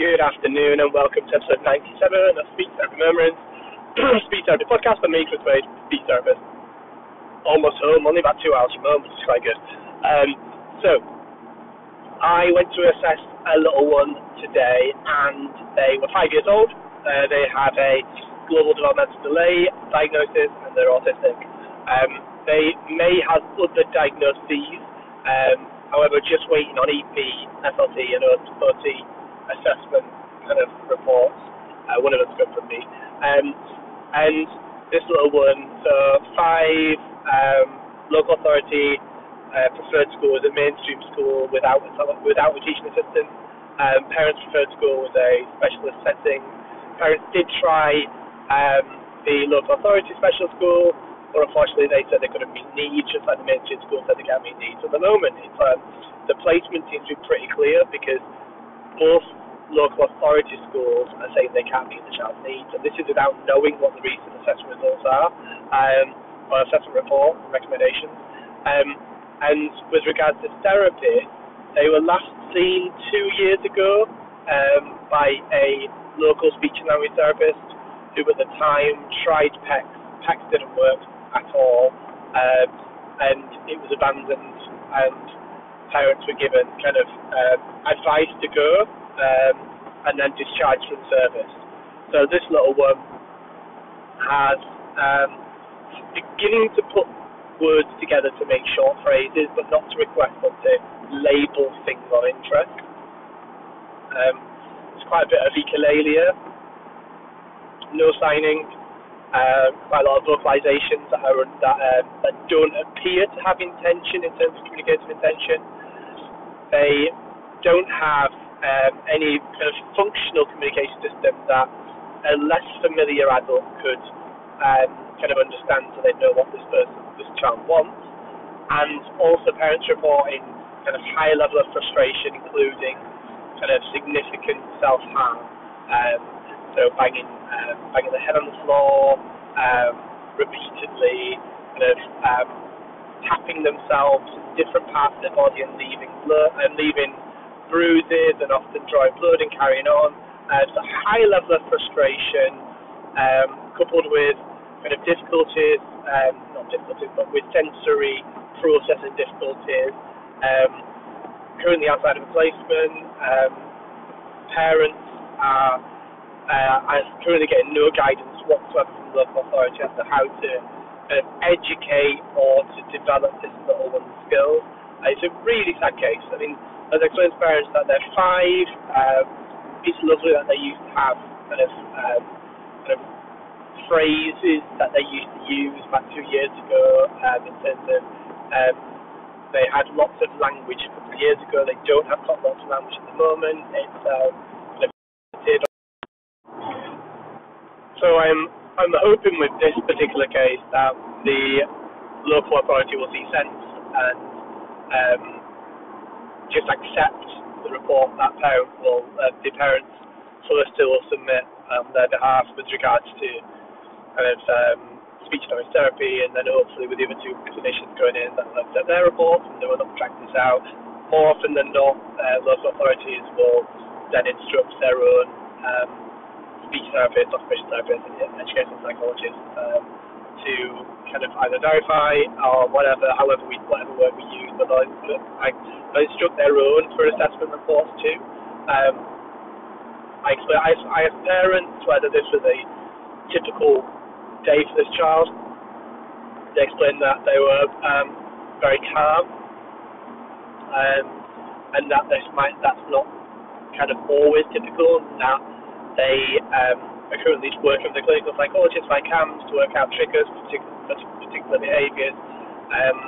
Good afternoon and welcome to episode 97 of Speech Therapy Murmurings, Speech Therapy Podcast by me, Chris Wade, speech therapist. Almost home, only about two hours from home, which is quite good. Um, so, I went to assess a little one today and they were five years old. Uh, they had a global developmental delay diagnosis and they're autistic. Um, they may have other diagnoses, um, however, just waiting on EP, SLT, and OT assessment kind of reports. Uh, one of them's come from me. Um, and this little one, so five um, local authority uh, preferred school was a mainstream school without without a teaching assistant. Um, parents preferred school was a specialist setting. Parents did try um, the local authority special school, but unfortunately they said they couldn't meet needs, just like the mainstream school said they can't meet needs. So at the moment, it's, um, the placement seems to be pretty clear because both local authority schools are saying they can't meet the child's needs, and this is without knowing what the recent assessment results are, um, or assessment report recommendations. Um, and with regards to therapy, they were last seen two years ago um, by a local speech and language therapist who at the time tried PECS. PECS didn't work at all, um, and it was abandoned, and parents were given kind of um, advice to go um, and then discharged from service. So this little one has um, beginning to put words together to make short phrases, but not to request them to label things on interest. Um, there's quite a bit of echolalia, no signing, uh, quite a lot of vocalizations that, are, that, uh, that don't appear to have intention in terms of communicative intention. They don't have um, any kind of functional communication system that a less familiar adult could um, kind of understand so they know what this person, this child wants. And also parents reporting kind of high level of frustration, including kind of significant self-harm. Um, so banging, um, banging the head on the floor, um, repeatedly, kind of um, tapping themselves in different parts of their body and leaving and leaving bruises and often drawing blood and carrying on. Uh, a high level of frustration, um, coupled with kind of difficulties, um, not difficulties, but with sensory processing difficulties. Um, currently outside of placement, um, parents are, uh, are currently getting no guidance whatsoever from the local authority as to how to educate or to develop this little one's skills. Uh, it's a really sad case. I mean, as explained to parents that they're five. Um, it's lovely that they used to have kind of um, kind of phrases that they used to use about two years ago um, in terms of um, they had lots of language a couple of years ago. They don't have lots of language at the moment. It's um, limited. So I'm I'm hoping with this particular case that the local authority will see sense and um, just accept the report that parent will, uh, the parents solicitor will submit on their behalf with regards to kind of um, speech language therapy, and then hopefully with the other two clinicians going in that will accept their reports and they will not track this out. More often than not, uh, local authorities will then instruct their own um, speech therapists, occupational therapists, and educational psychologists um, to kind of either verify or whatever, however we, whatever word we use, but I, I they instruct their own for assessment reports too. Um, I, explain, I, I asked parents whether this was a typical day for this child. They explained that they were um, very calm, um, and that this might that's not kind of always typical. That they um, are currently work with a clinical psychologist by CAMHS to work out triggers for particular, behaviours. Um,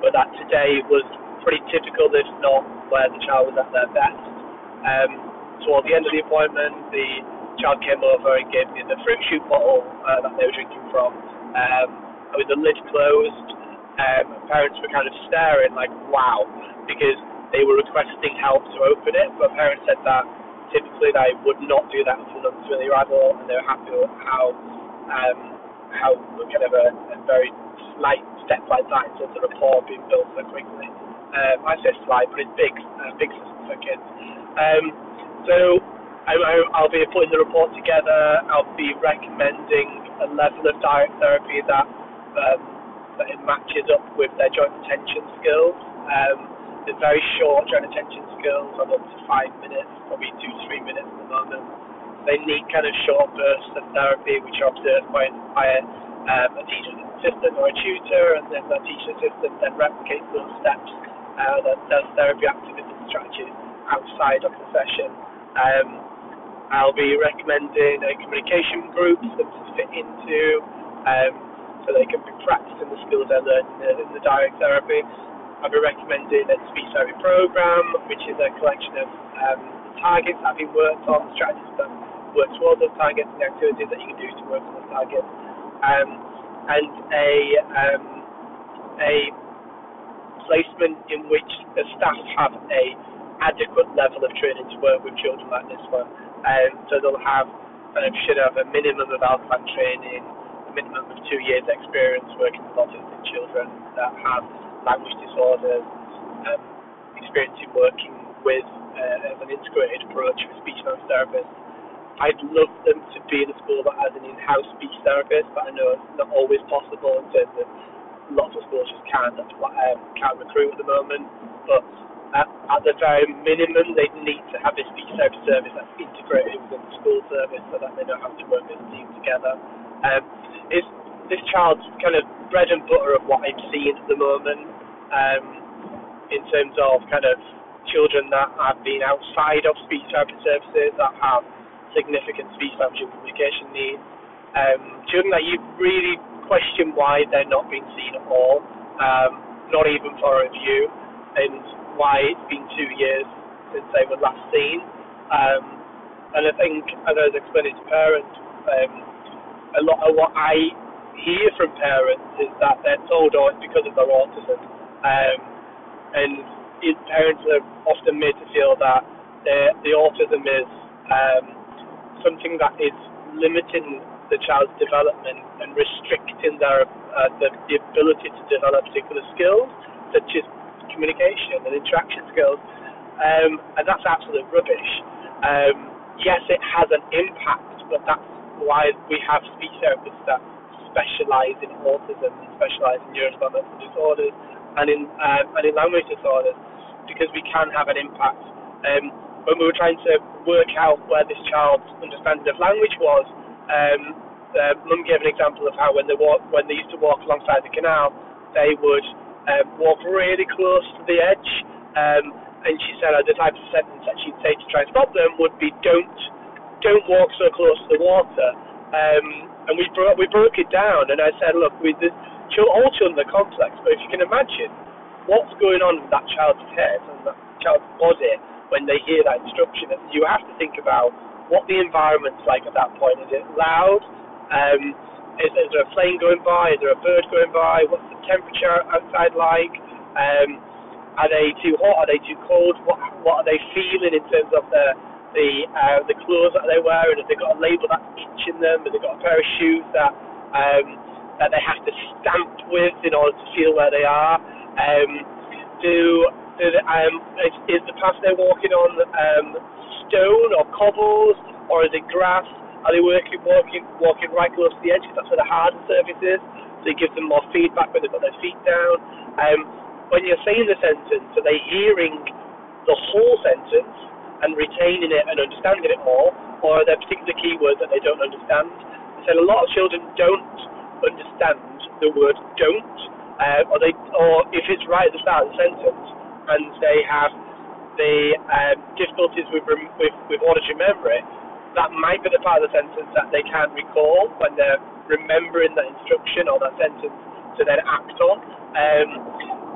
but that today was pretty typical, if not where the child was at their best. Um, toward the end of the appointment, the child came over and gave me the fruit shoot bottle uh, that they were drinking from. Um, with the lid closed, um, parents were kind of staring like, wow, because they were requesting help to open it, but parents said that typically they would not do that until them to arrival, and they were happy with how um, how kind of a, a very slight step like that terms of rapport being built so quickly. Um, I say slight, but it's big, uh, big for kids. Um, so I, I'll be putting the report together. I'll be recommending a level of direct therapy that um, that matches up with their joint attention skills. Um, they're very short joint attention skills, of up to five minutes, probably two to three minutes at the moment. They need kind of short bursts of therapy, which are observed by, by a, um, a teacher assistant or a tutor, and then the teacher assistant then replicates those steps uh, that does therapy activities and strategies outside of the session. Um, I'll be recommending a communication group for them to fit into. Um, so they can be practicing the skills they learn in the direct therapy. I've been recommending a speech therapy program, which is a collection of um, targets that have been worked on, strategies that work towards those targets, and the activities that you can do to work on those targets, um, and a um, a placement in which the staff have a adequate level of training to work with children like this one. Um, so they'll have, kind of, should have a minimum of Alpha training, a minimum of two years experience working with autistic children that have language disorders, um, experience in working with uh, an integrated approach for speech and language therapists. I'd love them to be in a school that has an in-house speech therapist, but I know it's not always possible in terms of lots of schools just can't um, can't recruit at the moment. But at, at the very minimum, they need to have a speech therapy service that's integrated within the school service so that they know how to work as a team together. Um, is this child's kind of bread and butter of what I'm seeing at the moment um, in terms of kind of children that have been outside of speech therapy services that have significant speech language and communication needs. Um, children that you really question why they're not being seen at all, um, not even for a review, and why it's been two years since they were last seen. Um, and I think, as I was explaining to parents, um, a lot of what I hear from parents is that they're told, oh, it's because of their autism. Um, and it, parents are often made to feel that the autism is um, something that is limiting the child's development and restricting their uh, the, the ability to develop particular skills, such as communication and interaction skills. Um, and that's absolute rubbish. Um, yes, it has an impact, but that's why we have speech therapists that specialise in autism specialise in neurodevelopmental disorders and in um, and in language disorders because we can have an impact. Um, when we were trying to work out where this child's understanding of language was, um, uh, Mum gave an example of how when they walk, when they used to walk alongside the canal, they would um, walk really close to the edge. Um, and she said uh, the type of sentence that she'd say to try and stop them would be "Don't don't walk so close to the water. Um, and we broke we broke it down, and I said, look, we the, all children are complex, but if you can imagine what's going on with that child's head and that child's body when they hear that instruction, you have to think about what the environment's like at that point. Is it loud? Um, is, is there a plane going by? Is there a bird going by? What's the temperature outside like? Um, are they too hot? Are they too cold? What what are they feeling in terms of their the uh, the clothes that they wear, and if they've got a label that's itching them, and they've got a pair of shoes that um, that they have to stamp with in order to feel where they are. Um, do, do they, um, is, is the path they're walking on um, stone or cobbles, or is it grass? Are they working, walking walking right close to the edge? Because that's where the harder surface is. So it gives them more feedback when they've got their feet down. Um, when you're saying the sentence, are they hearing the whole sentence? And retaining it and understanding it more, or are there particular keywords that they don't understand? I said a lot of children don't understand the word don't, uh, or they, or if it's right at the start of the sentence, and they have the um, difficulties with, with with auditory memory, that might be the part of the sentence that they can't recall when they're remembering that instruction or that sentence to then act on, um,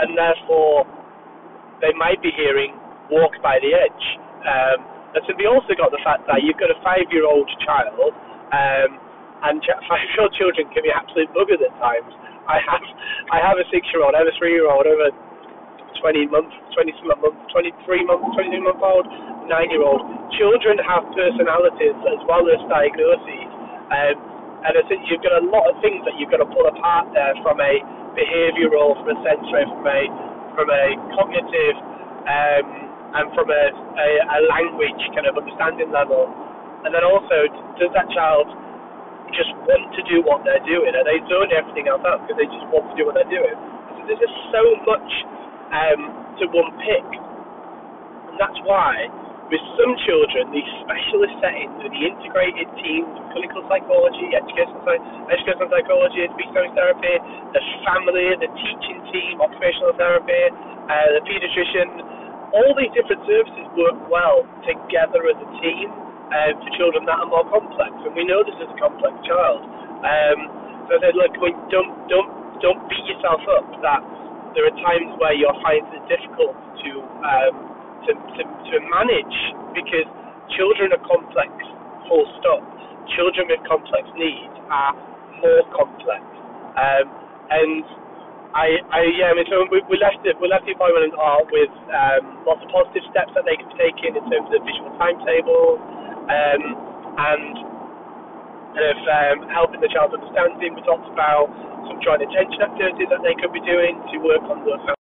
and therefore they might be hearing walk by the edge um, and so we also got the fact that you've got a five-year-old child, um, and five-year-old children can be absolute buggers at times. I have, I have a six-year-old, I have a three-year-old, I have a 20 month, 20 month, 23 month, 22 month old, nine year old. Children have personalities as well as diagnoses. Um, and I think you've got a lot of things that you've got to pull apart there from a behavioural, from a sensory, from a from a cognitive, um, and from a, a, a language kind of understanding level and then also, does that child just want to do what they're doing? Are they doing everything else out because they just want to do what they're doing? So there's just so much um, to unpick, and that's why with some children, these specialist settings and the integrated teams of clinical psychology, educational, educational psychology, speech therapy, the family, the teaching team, occupational therapy, uh, the pediatrician, all these different services work well together as a team uh, for children that are more complex. And we know this is a complex child. Um, so I said, look, don't don't don't beat yourself up that there are times where you're it difficult to um, to, to, to manage because children are complex, full stop. Children with complex needs are more complex. Um, and I, I, yeah, I mean, so we, we left it, we left the appointment art with um, lots of positive steps that they can be taking in terms of visual timetables um, and kind of um, helping the child understanding. We talked about some joint attention activities that they could be doing to work on those